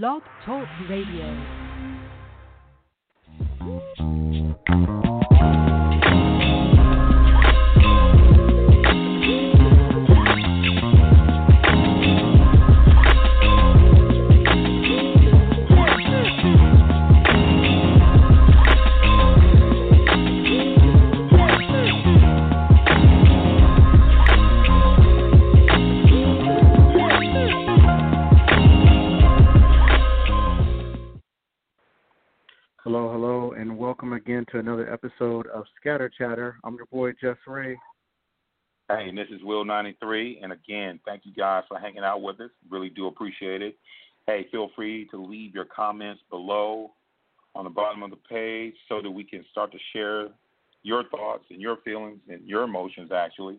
Blog Talk Radio. And welcome again to another episode of Scatter Chatter. I'm your boy Jess Ray. Hey, and this is Will93, and again, thank you guys for hanging out with us. Really do appreciate it. Hey, feel free to leave your comments below on the bottom of the page so that we can start to share your thoughts and your feelings and your emotions actually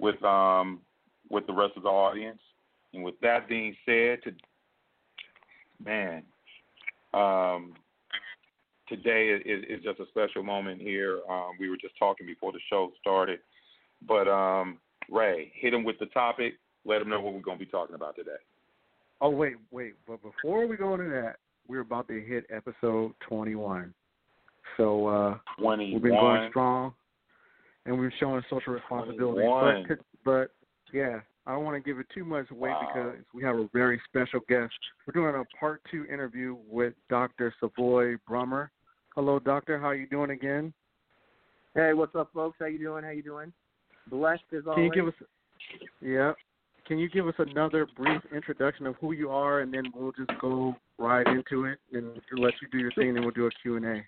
with um with the rest of the audience. And with that being said, to man, um, today is, is just a special moment here. Um, we were just talking before the show started, but um, Ray, hit him with the topic. Let him know what we're going to be talking about today. Oh wait, wait, but before we go into that, we're about to hit episode 21. So uh, 21. we've been going strong, and we've shown social responsibility. But, but yeah, I don't want to give it too much away Wow. because we have a very special guest. We're doing a part two interview with Dr. Savoy Brummer. Hello, doctor. How are you doing again? Hey, what's up, folks? How you doing? How you doing? Blessed as always. Can you give us? Yeah. Can you give us another brief introduction of who you are, and then we'll just go right into it, and let you do your thing, and we'll do a Q and A.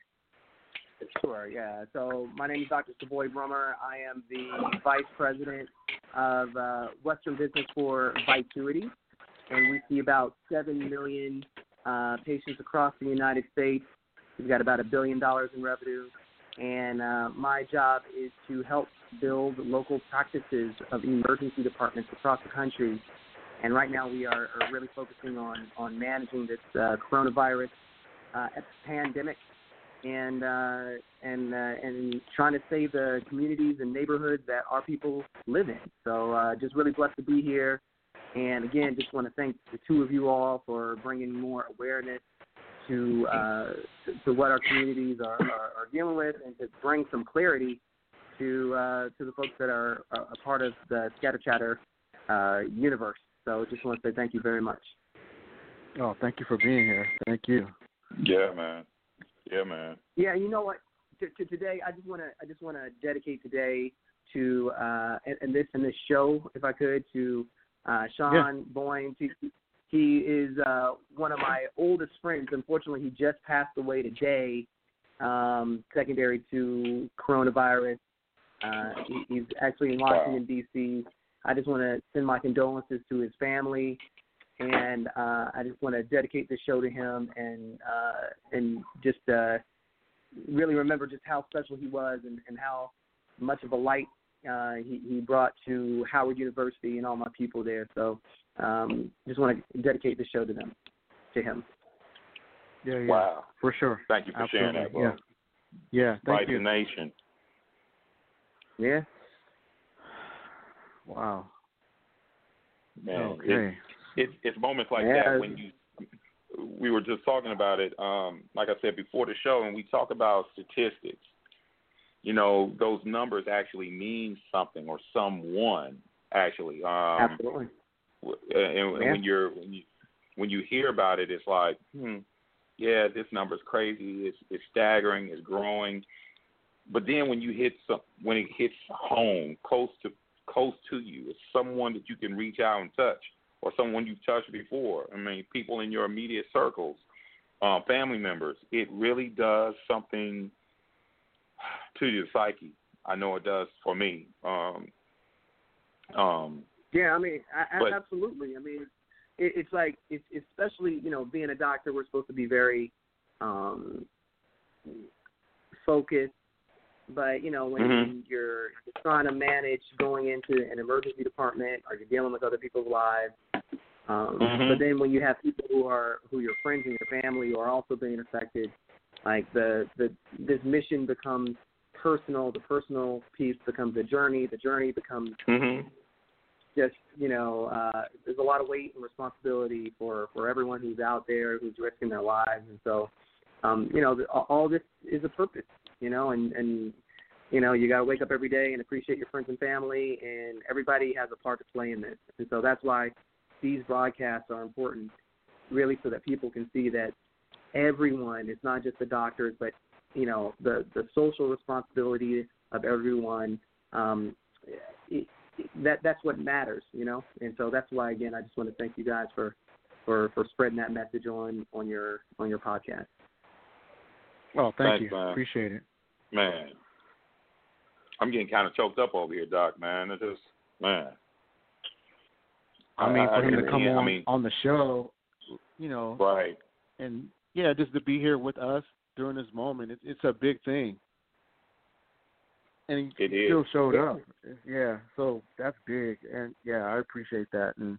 Sure, yeah. So my name is Dr. Savoy Brummer. I am the Vice President of uh, Western Business for Vituity, and we see about 7 million uh, patients across the United States. We've got about a billion dollars in revenue, and uh, my job is to help build local practices of emergency departments across the country. And right now we are, are really focusing on, on managing this uh, coronavirus uh, pandemic and uh, and uh, and trying to save the communities and neighborhoods that our people live in. So uh, just really blessed to be here, and again, just want to thank the two of you all for bringing more awareness to uh, to, to what our communities are, are, are dealing with, and to bring some clarity to uh, to the folks that are a a part of the Scatter Chatter uh, universe. So just want to say thank you very much. Oh, thank you for being here. Thank you. Yeah, man. Yeah, man. Yeah, you know what? To, to today, I just want to I just want to dedicate today to uh, and, and this and this show, if I could, to uh, Sean Boyne. He, he is uh, one of my oldest friends. Unfortunately, he just passed away today, um, secondary to coronavirus. Uh, he, he's actually in Washington D.C. I just want to send my condolences to his family and uh, I just want to dedicate this show to him and uh, and just uh, really remember just how special he was and, and how much of a light uh, he, he brought to Howard University and all my people there. So um, just want to dedicate this show to them, to him. Yeah, yeah. Wow. For sure. Thank you for sharing that, bro. Yeah. Yeah. Thank Fight you. the nation. Yeah. Wow. Man, Okay. It's it's moments like Yeah. that when you we were just talking about it um like i said before the show and we talk about statistics you know those numbers actually mean something or someone actually um Absolutely. and, and Yeah. when you're when you when you hear about it it's like hmm yeah this number's crazy it's it's staggering it's growing but then when you hit some when it hits home close to close to you it's someone that you can reach out and touch or someone you've touched before. I mean, people in your immediate circles, um, family members. It really does something to your psyche. I know it does for me. Um, um, Yeah, I mean, I, But- absolutely. I mean, it, it's like it's especially you know being a doctor, we're supposed to be very um, focused. But you know when Mhm. you're trying to manage going into an emergency department or you're dealing with other people's lives, um, Mhm. but then when you have people who are who your friends and your family who are also being affected, like the the this mission becomes personal. The personal piece becomes a journey. The journey becomes Mhm. just you know uh, there's a lot of weight and responsibility for for everyone who's out there who's risking their lives, and so um, you know the, all this is a purpose, you know, and and you know you got to wake up every day and appreciate your friends and family, and everybody has a part to play in this, and so that's why these broadcasts are important, really, so that people can see that everyone, it's not just the doctors, but you know the the social responsibility of everyone. Um, it, that that's what matters, you know. And so that's why again I just want to thank you guys for for for spreading that message on on your on your podcast. Well, thank Thanks, you. man. Appreciate it. Man, I'm getting kind of choked up over here, Doc. Man, it's just man. I mean, for him to can- come I on mean, on the show, you know, right. and yeah, just to be here with us during this moment, it's it's a big thing. And he It is. still showed up. Yeah, so that's big, and yeah, I appreciate that, and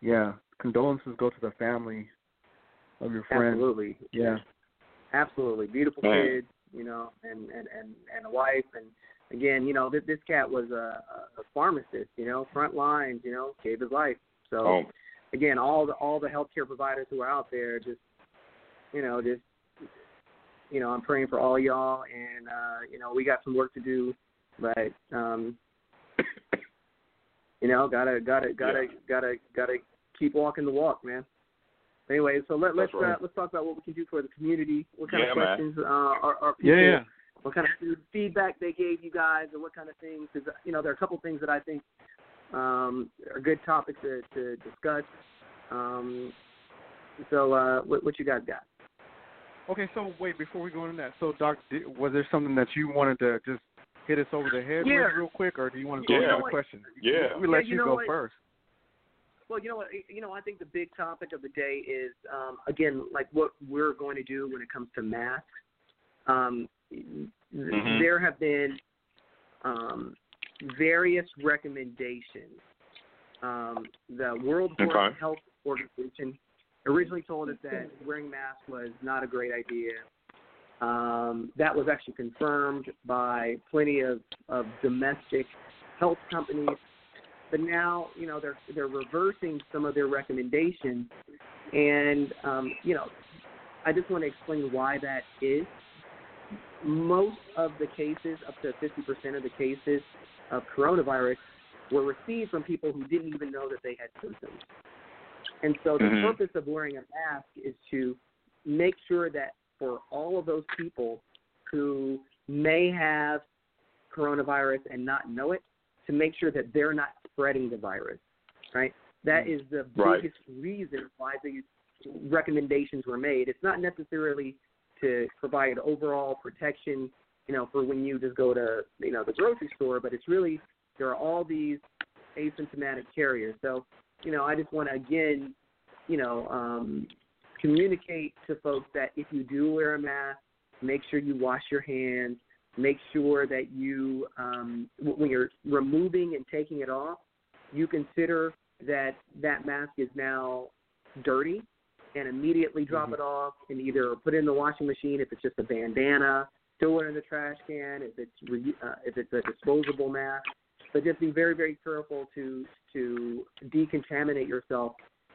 yeah, condolences go to the family of your friend. Absolutely. Yeah, Absolutely. Beautiful Man. kids, you know, and and and and a wife and again, you know, this this cat was a, a pharmacist, you know, front lines, you know, gave his life. So Oh, again, all the all the healthcare providers who are out there just you know, just you know, I'm praying for all y'all and uh, you know, we got some work to do, but um you know, gotta gotta gotta Yeah. gotta gotta keep walking the walk, man. Anyway, so let, let's right. uh, let's talk about what we can do for the community. What kind Yeah, of man. questions uh, are, are people? yeah, yeah. What kind of feedback they gave you guys, and what kind of things? Because you know, there are a couple things that I think um, are good topics to, to discuss. Um, so, uh, what, what you guys got? Okay, so wait before we go into that. So, Doc, did, was there something that you wanted to just hit us over the head Yeah. with real quick, or do you want to go Yeah. into the question? Yeah. we let Yeah, you you, know go what? first. Well, you know what? You know, I think the big topic of the day is um, again like what we're going to do when it comes to masks. Um, Mhm. There have been um, various recommendations. Um, the World Okay. Health Organization originally told us that wearing masks was not a great idea. Um, that was actually confirmed by plenty of, of domestic health companies but now you know they're they're reversing some of their recommendations, and um, you know I just want to explain why that is. Most of the cases, up to 50% of the cases of coronavirus, were received from people who didn't even know that they had symptoms. And so the Mhm. purpose of wearing a mask is to make sure that for all of those people who may have coronavirus and not know it, to make sure that they're not spreading the virus, right? That is the Right. biggest reason why these recommendations were made. It's not necessarily to provide overall protection, you know, for when you just go to, you know, the grocery store, but it's really there are all these asymptomatic carriers. So, you know, I just want to again, you know, um, communicate to folks that if you do wear a mask, make sure you wash your hands. Make sure that you, um, when you're removing and taking it off, you consider that that mask is now dirty and immediately drop it off and either put it in the washing machine if it's just a bandana, throw it in the trash can if it's re- uh, if it's a disposable mask. But just be very very careful to to decontaminate yourself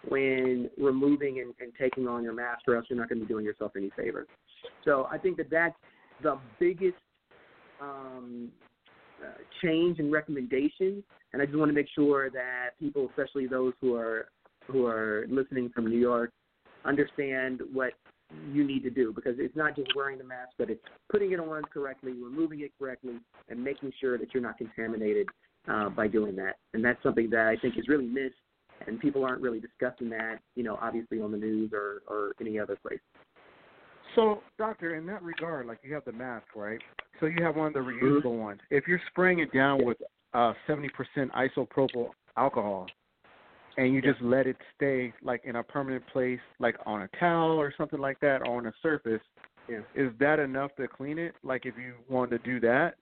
when removing and, and taking on your mask, or else you're not going to be doing yourself any favors. So I think that that's the biggest um, uh, change in recommendations, and I just want to make sure that people, especially those who are who are listening from New York, understand what you need to do because it's not just wearing the mask, but it's putting it on correctly, removing it correctly, and making sure that you're not contaminated uh, by doing that. And that's something that I think is really missed, and people aren't really discussing that, you know, obviously on the news or or any other place. So, doctor, in that regard, like you have the mask, right? So you have one of the Mm-hmm. reusable ones. If you're spraying it down with uh, 70% isopropyl alcohol, and you just let it stay like in a permanent place, like on a towel or something like that, or on a surface, Yeah. is that enough to clean it? Like if you want to do that?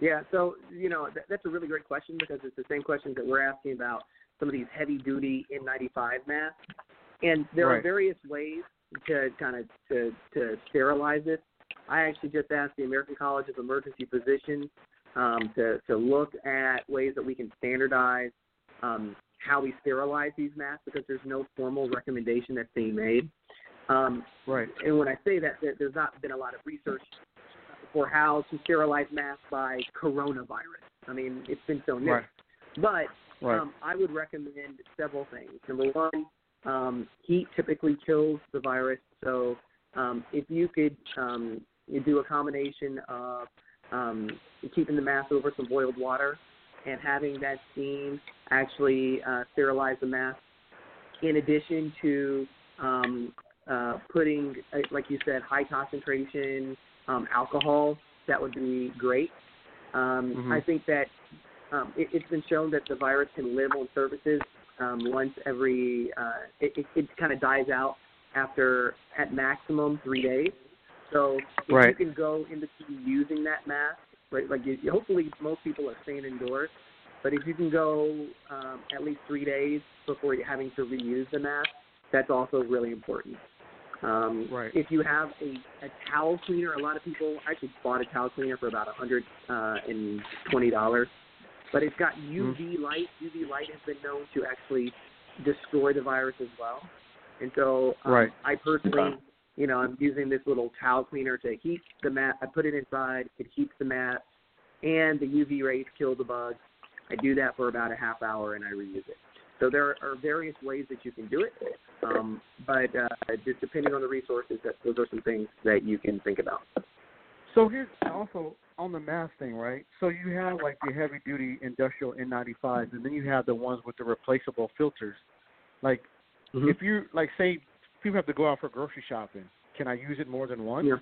Yeah, so you know that, that's a really great question because it's the same questions that we're asking about some of these heavy duty N95 masks, and there are various ways to kind of to to sterilize it. I actually just asked the American College of Emergency Physicians um, to to look at ways that we can standardize um, how we sterilize these masks because there's no formal recommendation that's being made. Um, Right. and when I say that, there- there's not been a lot of research for how to sterilize masks by coronavirus. I mean, it's been so new. Right. But Right. um, I would recommend several things. Number one, um, heat typically kills the virus. So um, if you could um, you do a combination of um, keeping the mask over some boiled water and having that steam actually uh, sterilize the mask, in addition to um, uh, putting, uh, like you said, high concentration um, alcohol, that would be great. Um, Mhm. I think that um, it, it's been shown that the virus can live on surfaces um, once every. Uh, it it, it kind of dies out after at maximum three days. So if Right. you can go in between using that mask, right? Like you, hopefully most people are staying indoors, but if you can go um, at least three days before you're having to reuse the mask, that's also really important. Um, Right. If you have a, a towel cleaner, a lot of people I actually bought a towel cleaner for about a hundred uh, and twenty dollars, but it's got UV light. UV light has been known to actually destroy the virus as well. And so um, Right. I personally, Okay. You know, I'm using this little towel cleaner to heat the mat. I put it inside. It heats the mat, and the UV rays kill the bugs. I do that for about a half hour, and I reuse it. So there are various ways that you can do it, um, but uh, just depending on the resources, that those are some things that you can think about. So here's also on the mask thing, right? So you have like the heavy duty industrial N95s, and then you have the ones with the replaceable filters. Like, Mhm. if you like, say people have to go out for grocery shopping, can I use it more than once? Yeah.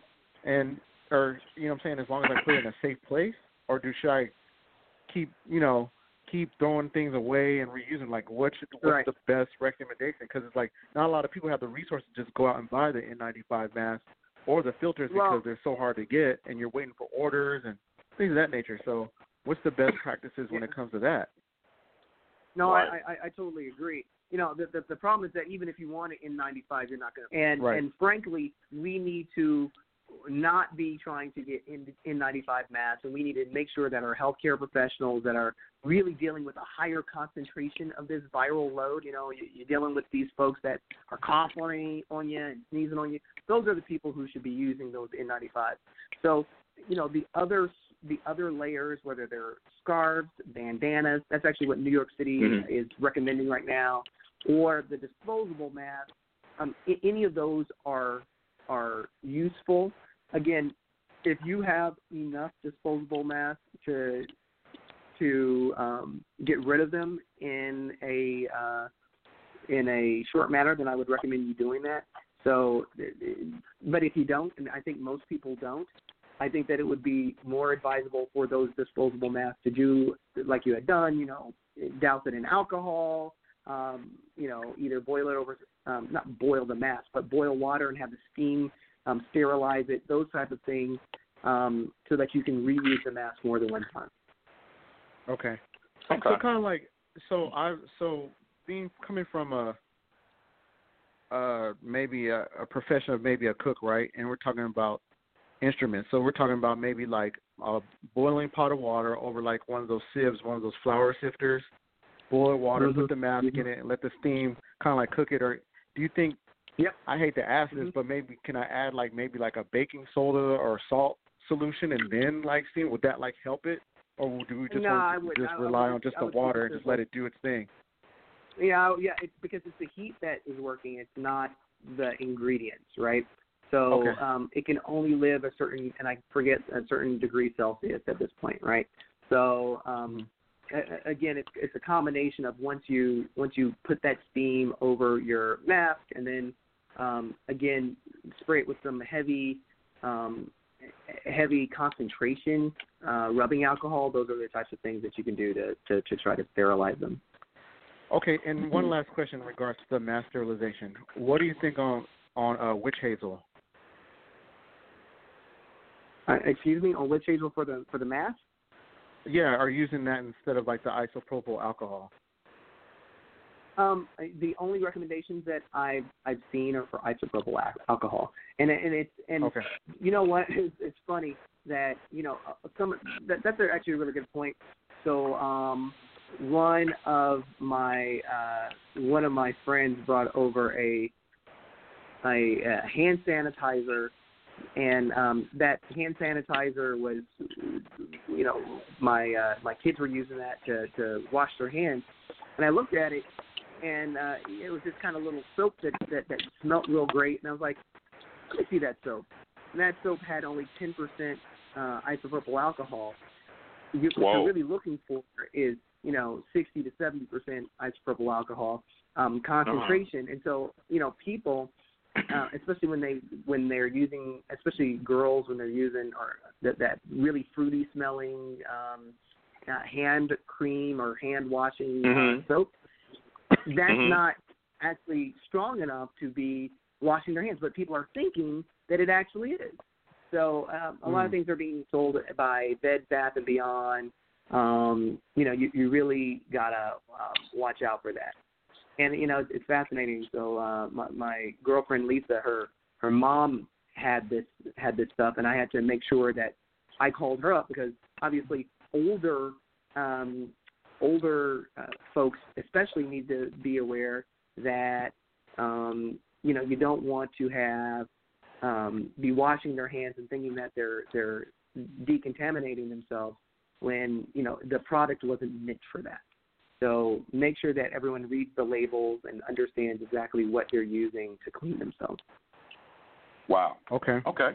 And or you know what I'm saying, as long as I put it in a safe place, or do should I keep you know keep throwing things away and reusing? Like, what should, what's Right. the best recommendation? Because it's like not a lot of people have the resources to just go out and buy the N95 mask or the filters Well- because they're so hard to get, and you're waiting for orders and things of that nature. So, what's the best practices when it comes to that? No, I, I I totally agree. You know, the, the the problem is that even if you want it N95, you're not going to. And Right. and frankly, we need to not be trying to get in N95 masks, and we need to make sure that our healthcare professionals that are really dealing with a higher concentration of this viral load. You know, you, you're dealing with these folks that are coughing on you and sneezing on you. Those are the people who should be using those N95. So, you know, the other the other layers, whether they're scarves, bandanas, that's actually what New York City Mhm. is recommending right now, or the disposable mask. Um, I- any of those are are useful. Again, if you have enough disposable masks to to um, get rid of them in a uh, in a short manner, then I would recommend you doing that. So, but if you don't, and I think most people don't, I think that it would be more advisable for those disposable masks to do like you had done. You know, douse it in alcohol. Um, you know, either boil it over, um, not boil the mask, but boil water and have the steam um, sterilize it. Those type of things, um, so that you can reuse the mask more than one time. Okay. Okay. So kind of like so I so being coming from a uh maybe a, a profession of maybe a cook, right? And we're talking about instruments. So we're talking about maybe like a boiling pot of water over like one of those sieves, one of those flour sifters. Boil water, put Mhm. the mask in it, and let the steam kind of like cook it. Or do you think? Yep. I hate to ask this, Mhm. but maybe can I add like maybe like a baking soda or salt solution and then like steam? Would that like help it? Or do we just No, want to would- just I- I rely would- on just the water and just let it do its thing? Yeah, yeah, it's because it's the heat that is working. It's not the ingredients, right? So Okay. um, it can only live a certain, and I forget a certain degree Celsius at this point, right? So um, a- a- again, it's it's a combination of once you once you put that steam over your mask, and then um, again spray it with some heavy um, heavy concentration uh, rubbing alcohol. Those are the types of things that you can do to to, to try to sterilize them. Okay, and one last question in regards to the mass sterilization. What do you think on on uh, witch hazel? Uh, excuse me, on witch hazel for the for the mask? Yeah, are using that instead of like the isopropyl alcohol? Um, the only recommendations that I've I've seen are for isopropyl al- alcohol, and and it's and Okay. you know what? It's, it's funny that you know uh, some that, that's actually a really good point. So um, one of my uh, one of my friends brought over a a, a hand sanitizer, and um, that hand sanitizer was you know my uh, my kids were using that to to wash their hands, and I looked at it and uh, it was this kind of little soap that, that that smelled real great, and I was like, let me see that soap. And that soap had only 10% uh, isopropyl alcohol. you, what you're really looking for is you know 60 to 70% isopropyl alcohol um, concentration, and so you know people. Uh, especially when they when they're using, especially girls when they're using or that that really fruity smelling um, uh, hand cream or hand washing uh, soap, that's Mhm. not actually strong enough to be washing their hands, but people are thinking that it actually is. So um, a lot of Mm. things are being sold by Bed Bath and Beyond. Um, you know, you, you really gotta um, watch out for that. And you know, it's, fascinating. So uh, my, my girlfriend Lisa, her her mom had this had this stuff, and I had to make sure that I called her up because obviously older um, older uh, folks especially need to be aware that um, you know you don't want to have um, be washing their hands and thinking that they're they're decontaminating themselves when you know the product wasn't meant for that. So make sure that everyone reads the labels and understands exactly what they're using to clean themselves. Wow. Okay. Okay.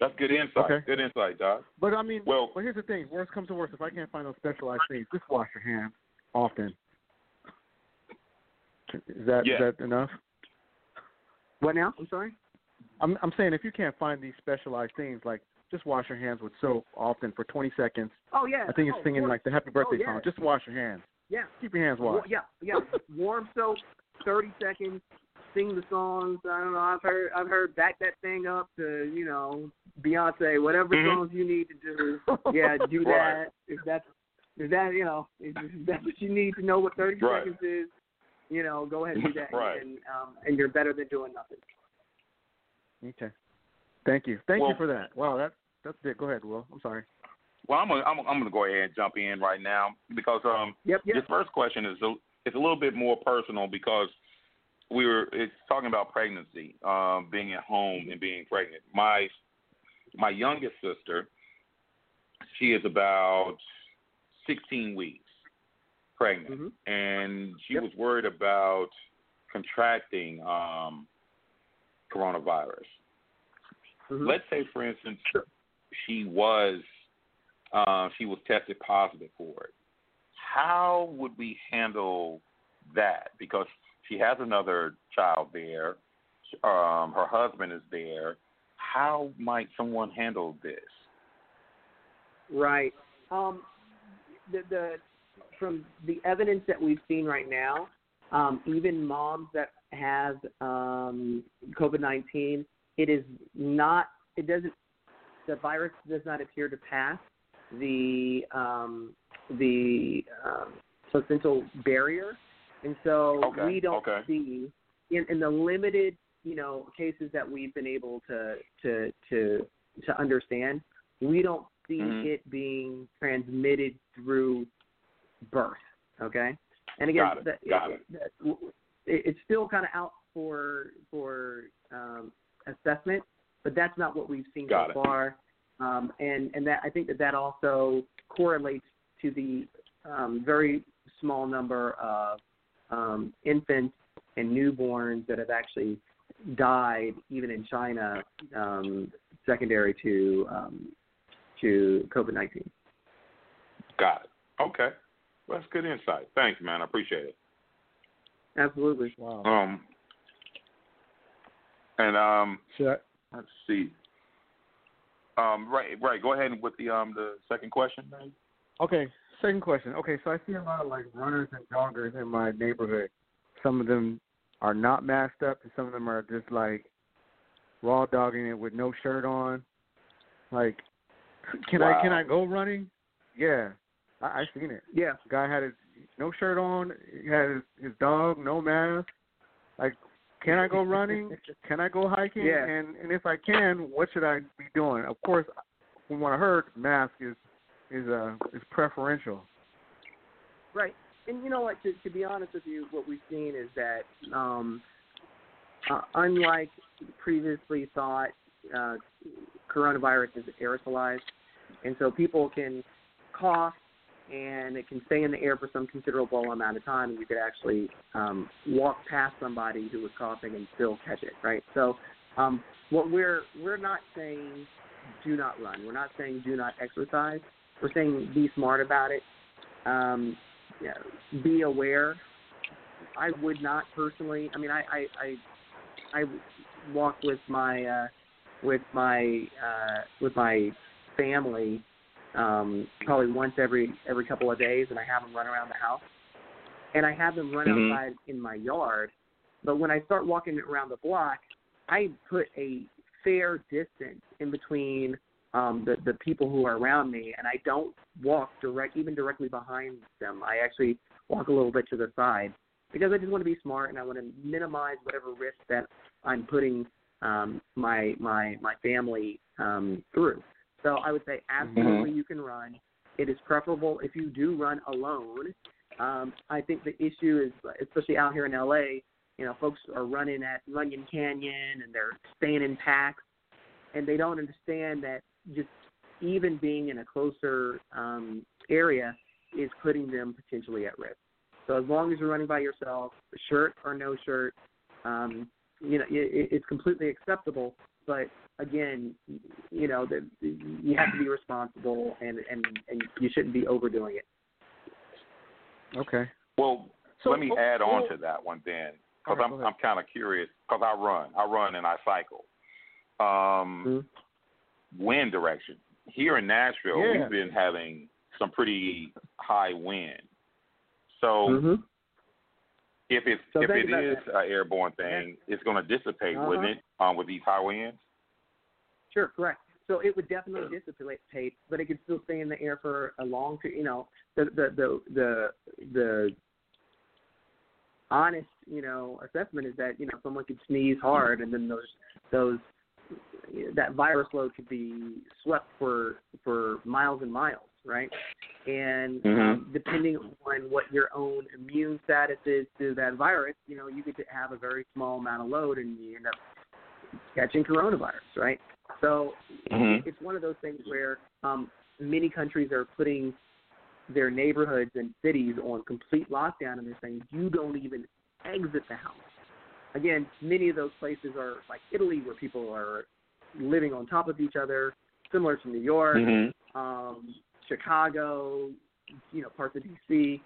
That's good insight. Okay. Good insight, Doc. But I mean, Well- but here's the thing. Worst comes to worst, if I can't find those specialized things, just wash your hands often. Is that is Yeah. that enough? What now? I'm sorry. I'm I'm saying if you can't find these specialized things, like just wash your hands with soap often for 20 seconds. Oh yeah. I think it's oh, singing like the happy birthday oh, yeah. song. Just wash your hands. Yeah. Keep your hands warm. Yeah, yeah. Warm soap, thirty seconds. Sing the songs. I don't know. I've heard. I've heard back that thing up to you know Beyonce. Whatever Mhm. songs you need to do. Yeah, do that. Right. If that's if that you know if that's what you need to know what thirty Right. seconds is, you know, go ahead and do that. Right. And um, and you're better than doing nothing. Okay. Thank you. Thank you for that. Wow, that that's it. Go ahead, Will. I'm sorry. Well, I'm gonna, I'm, gonna- I'm going to go ahead and jump in right now because um, Yep. Yep. this first question is a, it's a little bit more personal because we were it's talking about pregnancy, um, being at home and being pregnant. My my youngest sister, she is about 16 weeks pregnant, Mhm. and she Yep. was worried about contracting um, coronavirus. Mhm. Let's say, for instance, she was uh, she was tested positive for it. How would we handle that? Because she has another child there. Um, her husband is there. How might someone handle this? Right. Um, the, the from the evidence that we've seen right now, um, even moms that have um, COVID nineteen, it is not. It doesn't. The virus does not appear to pass the um, the um, placental barrier, and so Okay, we don't okay. see in, in the limited you know cases that we've been able to to to to understand, we don't see Mhm. it being transmitted through birth. Okay, and again, Got it, that- got it. it- it's still kind of out for for um, assessment, but that's not what we've seen Got so it. far. Um, and and that I think that that also correlates to the um, very small number of um, infants and newborns that have actually died, even in China, um, secondary to um, to COVID nineteen. Got it. Okay. Well, that's good insight. Thanks, man. I appreciate it. Absolutely. Wow. Um, and um, Should I, let's see. Um, right, right. Go ahead with the um the second question. Okay, second question. Okay, so I see a lot of like runners and joggers in my neighborhood. Some of them are not masked up, and some of them are just like raw dogging it with no shirt on. Like, can I can I go running? Yeah, I, I seen it. Yeah. Guy had his no shirt on. He had his, his dog, no mask. Like, can I go running? can I go hiking? Yeah. And and if I can, what should I be doing? Of course, from what I heard, mask is is uh is preferential. Right. And you know what? To, to be honest with you, what we've seen is that, um, uh, unlike previously thought, uh, coronavirus is aerosolized, and so people can cough and it can stay in the air for some considerable amount of time, and you could actually um, walk past somebody who was coughing and still catch it. Right. So, um, what we're we're not saying do not run. We're not saying do not exercise. We're saying be smart about it. Um, yeah, be aware. I would not personally. I mean, I I I, I walk with my uh, with my uh, with my family um, probably once every every couple of days, and I have them run around the house, and I have them run Mhm. outside in my yard. But when I start walking around the block, I put a fair distance in between um, the the people who are around me, and I don't walk direct even directly behind them. I actually walk a little bit to the side because I just want to be smart and I want to minimize whatever risk that I'm putting um, my my my family um, through. So I would say absolutely you can run. It is preferable if you do run alone. Um, I think the issue is, especially out here in LA, you know, folks are running at Runyon Canyon and they're staying in packs, and they don't understand that just even being in a closer um, area is putting them potentially at risk. So as long as you're running by yourself, shirt or no shirt, um, you know, it, it's completely acceptable. But again, you know, the, you have to be responsible, and and and you shouldn't be overdoing it. Okay. Well, So- let me oh, add on oh. to that one then, because right, I'm. I'm kind of curious because I run, I run and I cycle. Um, Mhm. Wind direction here in Nashville, Yeah. we've been having some pretty high wind. So Mm-hmm. If it's So if it is an airborne thing, it's going to dissipate, Uh-huh. wouldn't it? Um, with these high winds. Sure, correct. So it would definitely dissipate, but it could still stay in the air for a long period. You know, the the the the the honest, you know, assessment is that you know someone could sneeze hard, and then those those that virus load could be swept for for miles and miles, right? And um, depending on what your own immune status is to that virus, you know, you could have a very small amount of load, and you end up catching coronavirus, right? So Mhm. it's one of those things where um, many countries are putting their neighborhoods and cities on complete lockdown, and they're saying you don't even exit the house. Again, many of those places are like Italy, where people are living on top of each other, similar to New York, Mm-hmm. um, Chicago, you know, parts of DC.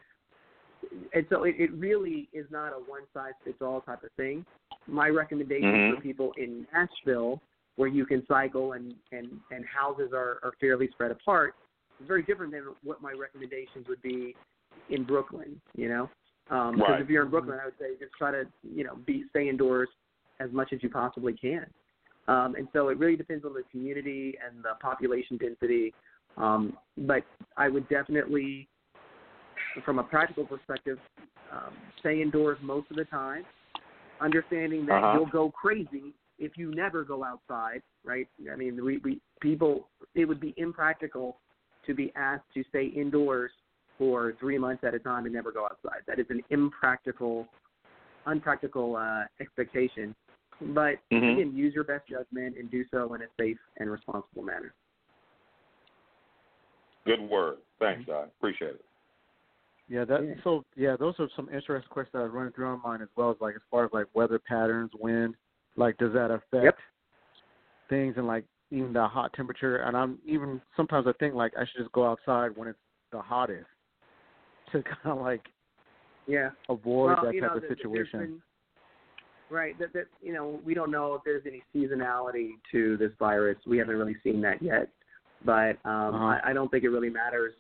And so it, it really is not a one size fits all type of thing. My recommendation Mhm. for people in Nashville, where you can cycle and and and houses are are fairly spread apart, is very different than what my recommendations would be in Brooklyn. You know, um, because Right. if you're in Brooklyn, I would say just try to you know be stay indoors as much as you possibly can. Um, and so it really depends on the community and the population density. Um, but I would definitely, from a practical perspective, um, stay indoors most of the time, understanding that Uh-huh. you'll go crazy if you never go outside, right? I mean, we, we people, it would be impractical to be asked to stay indoors for three months at a time and never go outside. That is an impractical, unpractical uh, expectation. But Mhm. again, use your best judgment and do so in a safe and responsible manner. Good word. Thanks, mm-hmm. I appreciate it. Yeah, that Yeah. so yeah, those are some interesting questions that are running through my mind as well as like as far as like weather patterns, wind, like does that affect Yep. things and like even the hot temperature and I'm even sometimes I think like I should just go outside when it's the hottest to kind of like Yeah. avoid well, that type know, of there's situation. been- right. That, that you know, we don't know if there's any seasonality to this virus. We haven't really seen that yet, but um, Uh-huh. I, I don't think it really matters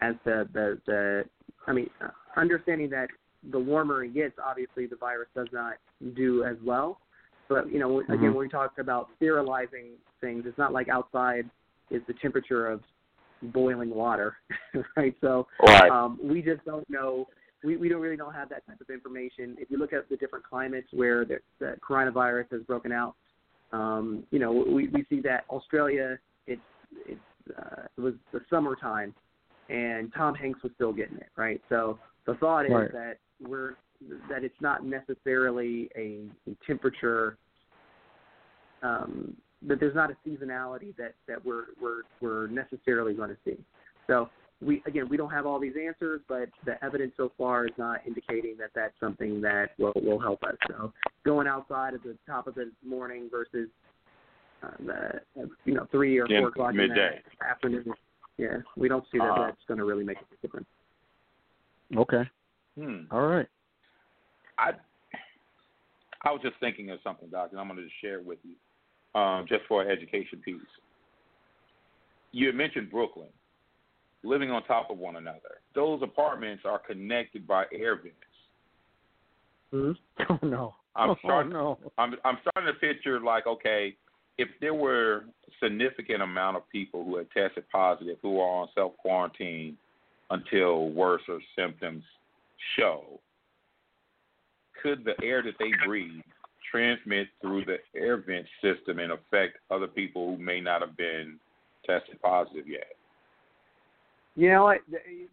as the the the. I mean, understanding that the warmer it gets, obviously the virus does not do as well. But you know, again, Mhm. when we talk about sterilizing things, it's not like outside is the temperature of boiling water, right? So Right. um, we just don't know. We, we don't really don't have that type of information. If you look at the different climates where the, the coronavirus has broken out, um, you know, we, we see that Australia, it's it's uh, it was the summertime, and Tom Hanks was still getting it, right? So the thought is Right. that we're that it's not necessarily a, a temperature um, that there's not a seasonality that that we're we're we're necessarily going to see. So we again we don't have all these answers, but the evidence so far is not indicating that that's something that will will help us. So going outside at the top of the morning versus uh, you know three or Yeah, four o'clock in the afternoon. Yeah, we don't see that Uh-huh. that's going to really make a difference. Okay. Hmm. All right. I I was just thinking of something, Doc, and I'm going to just share it with you, um, just for an education piece. You had mentioned Brooklyn, living on top of one another. Those apartments are connected by air vents. Mm-hmm. Oh no. I'm oh no. I'm I'm starting to picture like, okay, if there were a significant amount of people who had tested positive who are on self quarantine until worse or symptoms show, could the air that they breathe transmit through the air vent system and affect other people who may not have been tested positive yet? You know what?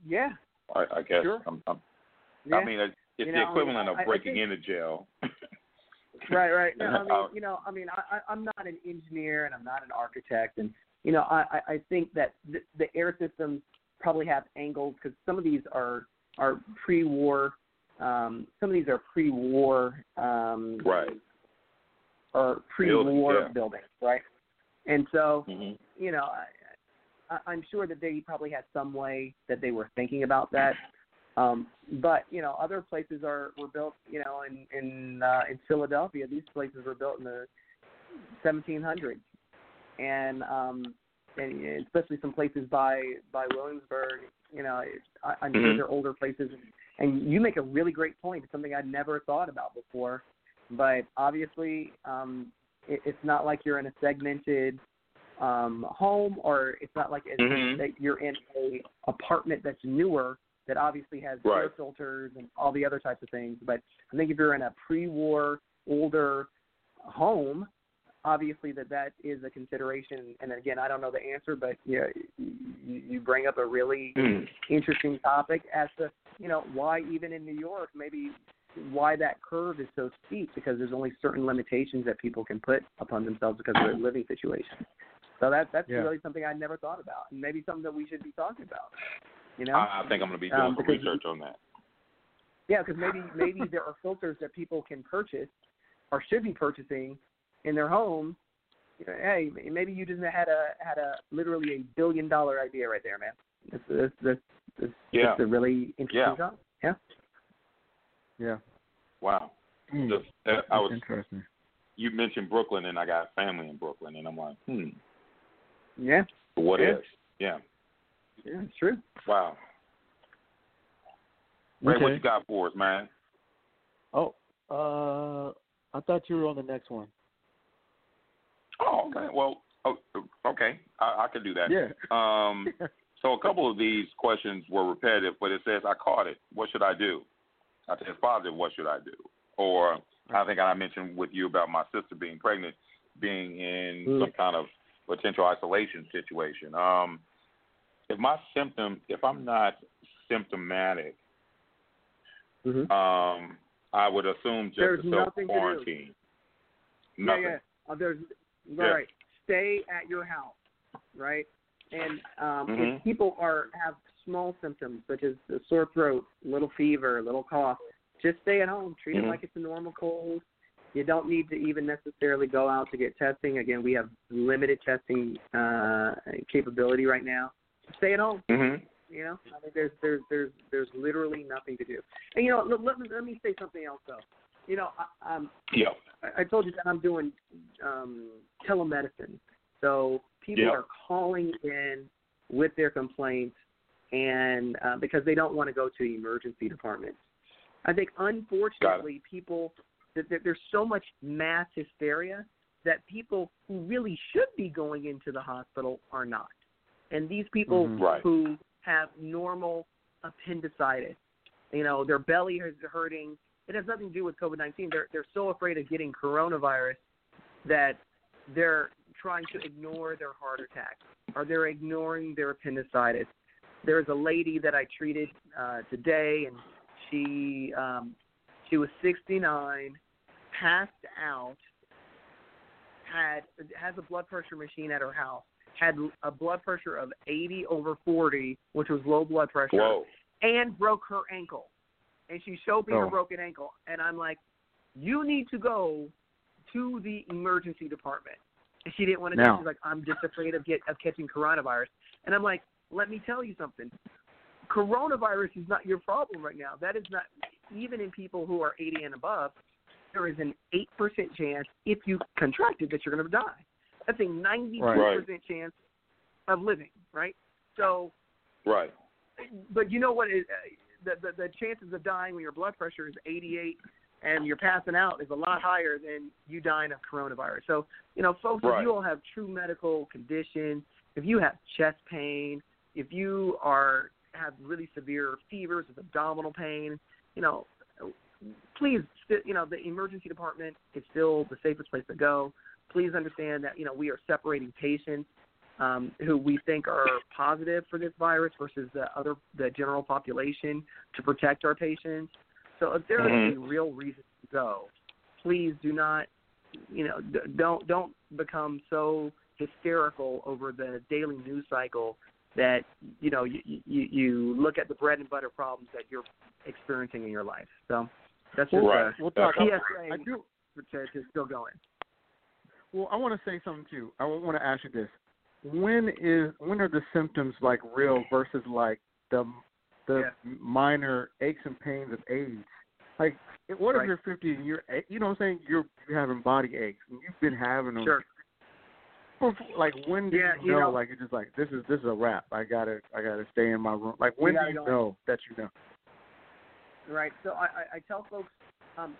Yeah, I, I guess. Sure. I'm, I'm, yeah. I mean, it's You the know, equivalent I- of I breaking think- into jail. right, right. No, I mean, you know, I mean, I, I- I'm not an engineer and I'm not an architect, and you know, I, I I think that the, the air systems probably have angles because some of these are are pre-war. Um, some of these are pre-war um, right. or pre-war Buildings, yeah. buildings, right? And so, hmm you know, I, I, I'm sure that they probably had some way that they were thinking about that. Um, but you know, other places are were built, you know, in in uh, in Philadelphia. These places were built in the 1700s, and um, and especially some places by by Williamsburg. You know, I, I'm sure Mhm. they're older places. And you make a really great point. It's something I'd never thought about before. But obviously, um, it, it's not like you're in a segmented um, home, or it's not like it's, Mhm. that you're in a apartment that's newer that obviously has air filters and all the other types of things. But I think if you're in a pre-war, older home, obviously that that is a consideration. And again, I don't know the answer, but yeah, you, you bring up a really Mm. interesting topic as to you know why even in New York maybe why that curve is so steep because there's only certain limitations that people can put upon themselves because of their living situation. So that that's Yeah. really something I never thought about, and maybe something that we should be talking about. You know, I, I think I'm going to be doing Um, some because- research on that. yeah, because maybe maybe there are filters that people can purchase or should be purchasing in their home. You know, hey, maybe you just had a had a literally a billion dollar idea right there, man. It's it's it's, it's, Yeah. it's a really interesting Yeah. job. Yeah. Yeah. Wow. Hmm. Just, uh, I was interesting. you mentioned Brooklyn, and I got family in Brooklyn, and I'm like, hmm, Yeah. what Yeah. if? Yeah. Yeah, it's true. Wow. Ray, what you got for us, man? Oh, uh, I thought you were on the next one. Oh, okay. Well, oh, okay, I, I can do that. Yeah. Um, so a couple of these questions were repetitive, but it says, "I caught it. What should I do?" I said, positive. What should I do? Or I think I mentioned with you about my sister being pregnant, being in Mm. some kind of potential isolation situation. Um, if my symptom, if I'm not symptomatic, Mm-hmm. um, I would assume just There's self quarantine. Yeah, Nothing. yeah. Uh, there's Yeah. right. Stay at your house, right? And um, Mhm. if people are have small symptoms such as a sore throat, little fever, little cough, just stay at home. Treat Mhm. it like it's a normal cold. You don't need to even necessarily go out to get testing. Again, we have limited testing uh, capability right now. Stay at home. Mhm. You know, I mean, there's there's there's there's literally nothing to do. And you know, let, let me let me say something else though. You know, I, um, Yeah. I, I told you that I'm doing um, telemedicine, so people Yeah. are calling in with their complaints and uh, because they don't want to go to the emergency department. I think unfortunately people that there's so much mass hysteria that people who really should be going into the hospital are not. And these people Mhm. Right. who have normal appendicitis, you know, their belly is hurting. It has nothing to do with COVID nineteen. They're they're so afraid of getting coronavirus that they're trying to ignore their heart attack or they're ignoring their appendicitis. There's a lady that I treated uh, today, and she um, she was 69, passed out, had has a blood pressure machine at her house, had a blood pressure of 80 over 40, which was low blood pressure, Whoa. and broke her ankle. And she showed me her Oh. broken ankle, and I'm like, you need to go to the emergency department. And she didn't want to. Now. She's like, I'm just afraid of get of catching coronavirus. And I'm like, let me tell you something. Coronavirus is not your problem right now. That is not even in people who are 80 and above. There is an eight percent chance if you contract it that you're going to die. That's a 92 percent chance of living, right? So Right. but you know what? Is, uh, the, the the chances of dying when your blood pressure is 88 and you're passing out is a lot higher than you dying of coronavirus. So you know, folks, Right. if you all have true medical conditions, if you have chest pain, if you are have really severe fevers with abdominal pain, you know, please, you know, the emergency department is still the safest place to go. Please understand that you know we are separating patients um, who we think are positive for this virus versus the other the general population to protect our patients. So if there is a real reason to go, please do not, you know, d- don't don't become so hysterical over the daily news cycle that you know you, you you look at the bread and butter problems that you're experiencing in your life. So that's just Right. a We'll talk. PSA I do. to, to still going. Well, I want to say something too. I want to ask you this: When is when are the symptoms like real versus like the the minor aches and pains of age? Like, what if Right. you're 50 and you're you know what I'm saying you're you're having body aches and you've been having them. Sure. For- Like when do Yeah, you you know, know- Like it's just like this is this is a wrap. I gotta I gotta stay in my room. Like when do you go. know that you know? Right. So I, I, I tell folks um,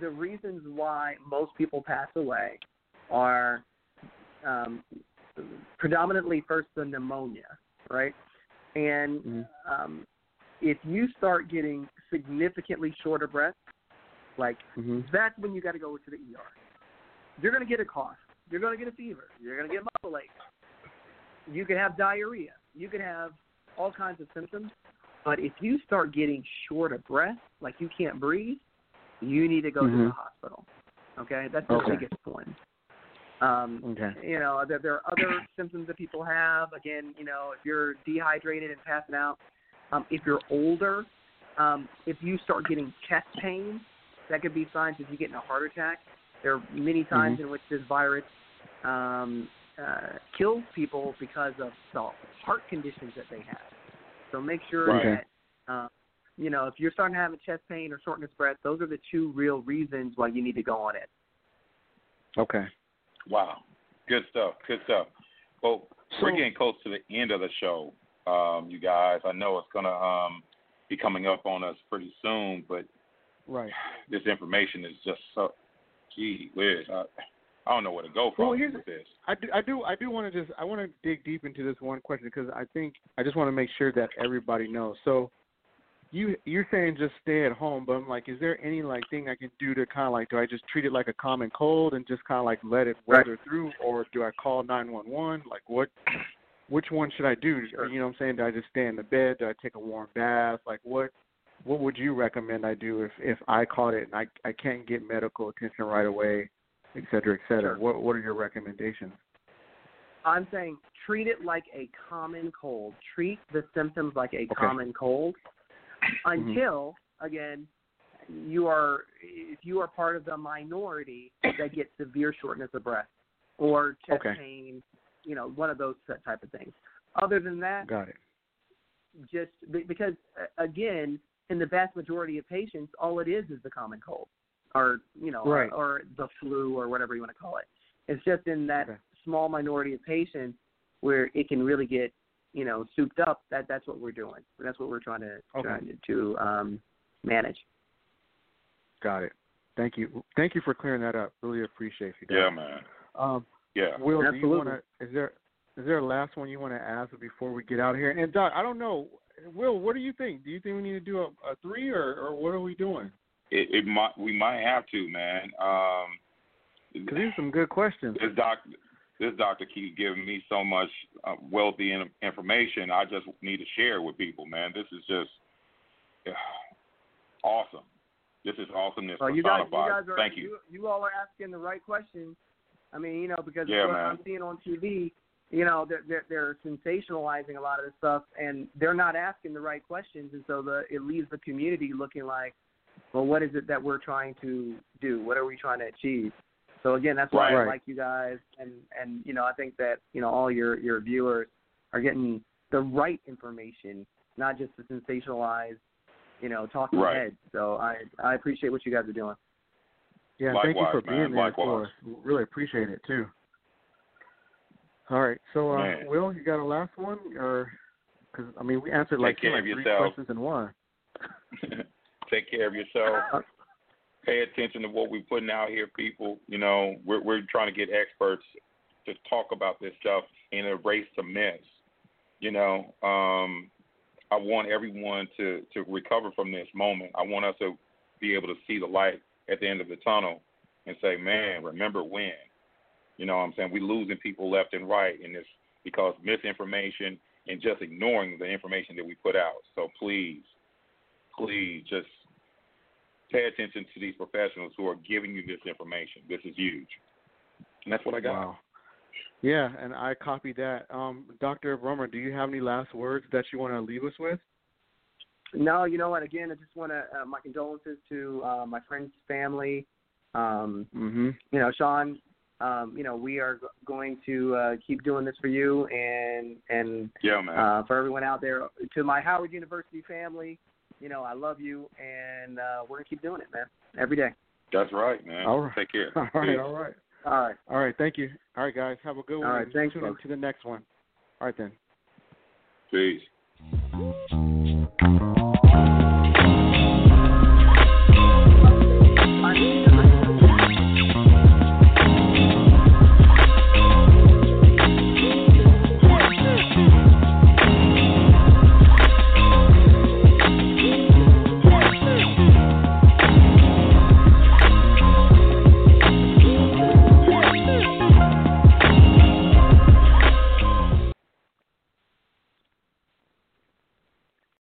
the reasons why most people pass away are um, predominantly first the pneumonia, right? And Mhm. um, if you start getting significantly short of breath, like Mm-hmm. that's when you got to go to the ER. You're going to get a cough. You're going to get a fever. You're going to get muscle aches. You could have diarrhea. You could have all kinds of symptoms. But if you start getting short of breath, like you can't breathe, you need to go to the hospital. Okay, that's the Okay. biggest one. Um, Okay. you know, there, there are other symptoms that people have. Again, you know, if you're dehydrated and passing out, um, if you're older, um, if you start getting chest pain, that could be signs of you getting a heart attack. There are many times Mhm. in which this virus um, uh, kills people because of the heart conditions that they have. So make sure Right. that, uh, you know, if you're starting to have a chest pain or shortness of breath, those are the two real reasons why you need to go on it. Okay. Wow. Good stuff. Good stuff. Well, we're getting close to the end of the show, um, you guys. I know it's gonna um, be coming up on us pretty soon, but Right. this information is just so gee whiz. I, I don't know where to go from Well, here's- with this. I do, I do, I do want to just, I want to dig deep into this one question because I think I just want to make sure that everybody knows. So, you, you're saying just stay at home, but I'm like, is there any like thing I can do to kind of like, do I just treat it like a common cold and just kind of like let it Right. weather through, or do I call 911? Like, what, which one should I do? Sure. You know what I'm saying? Do I just stay in the bed? Do I take a warm bath? Like, what, what would you recommend I do if if I caught it and I I can't get medical attention right away, et cetera, et cetera? Sure. What what are your recommendations? I'm saying treat it like a common cold. Treat the symptoms like a common cold Mm-hmm. until, again, you are if you are part of the minority that gets severe shortness of breath or chest Okay. pain, you know, one of those type of things. Other than that, Got it. just be- because again, in the vast majority of patients, all it is is the common cold, or you know, Right. or, or the flu, or whatever you want to call it. It's just in that Okay. small minority of patients where it can really get you know souped up, that that's what we're doing. That's what we're trying to Okay. trying to, to um, manage. Got it. Thank you. Thank you for clearing that up. Really appreciate you. Yeah, man. Um, Yeah. Will, do you want to? Is there is there a last one you want to ask before we get out of here? And Doc, I don't know. Will, what do you think? Do you think we need to do a, a three or, or what are we doing? It, it might we might have to, man. Um, Because these are some good questions. this doctor this doctor keep giving me so much uh, wealthy in, information. I just need to share it with people, man. This is just yeah, awesome. This is awesomeness Well, you guys, you guys are Thank you. you. all are asking the right questions. I mean, you know, because Yeah, what man. I'm seeing on TV, you know, they're, they're they're sensationalizing a lot of this stuff, and they're not asking the right questions, and so the it leaves the community looking like, well, what is it that we're trying to do? What are we trying to achieve? So again, that's why Right. I like you guys, and and you know, I think that you know all your your viewers are getting the right information, not just the sensationalized, you know, talking Right. heads. So I I appreciate what you guys are doing. Yeah, thank you Likewise, for man. being there for Likewise. us. Really appreciate it too. All right, so uh, Man. Will, you got a last one, or because I mean we answered like, Take care like of three yourself. questions in one. Take care of yourself. Pay attention to what we're putting out here, people. You know, we're we're trying to get experts to talk about this stuff and erase the myths. You know, um, I want everyone to to recover from this moment. I want us to be able to see the light at the end of the tunnel and say, "Man, remember when?" You know what I'm saying? We're losing people left and right in this because misinformation and just ignoring the information that we put out. So please, please just pay attention to these professionals who are giving you this information. This is huge. And that's what I got. Wow. Yeah, and I copied that. Um, Dr. Brummer, do you have any last words that you want to leave us with? No, you know what? Again, I just want to uh, my condolences to uh, my friend's family. Um, Mm-hmm. you know, Sean. Um, you know, we are g- going to uh, keep doing this for you and and Yeah, man. uh, for everyone out there. To my Howard University family, you know, I love you, and uh, we're gonna keep doing it, man, every day. that's right, man. All right. Take care. All right, Peace. all right. All right. All right, thank you. All right, guys, have a good one. All right, thanks, Tune in to the next one. All right, then. Peace.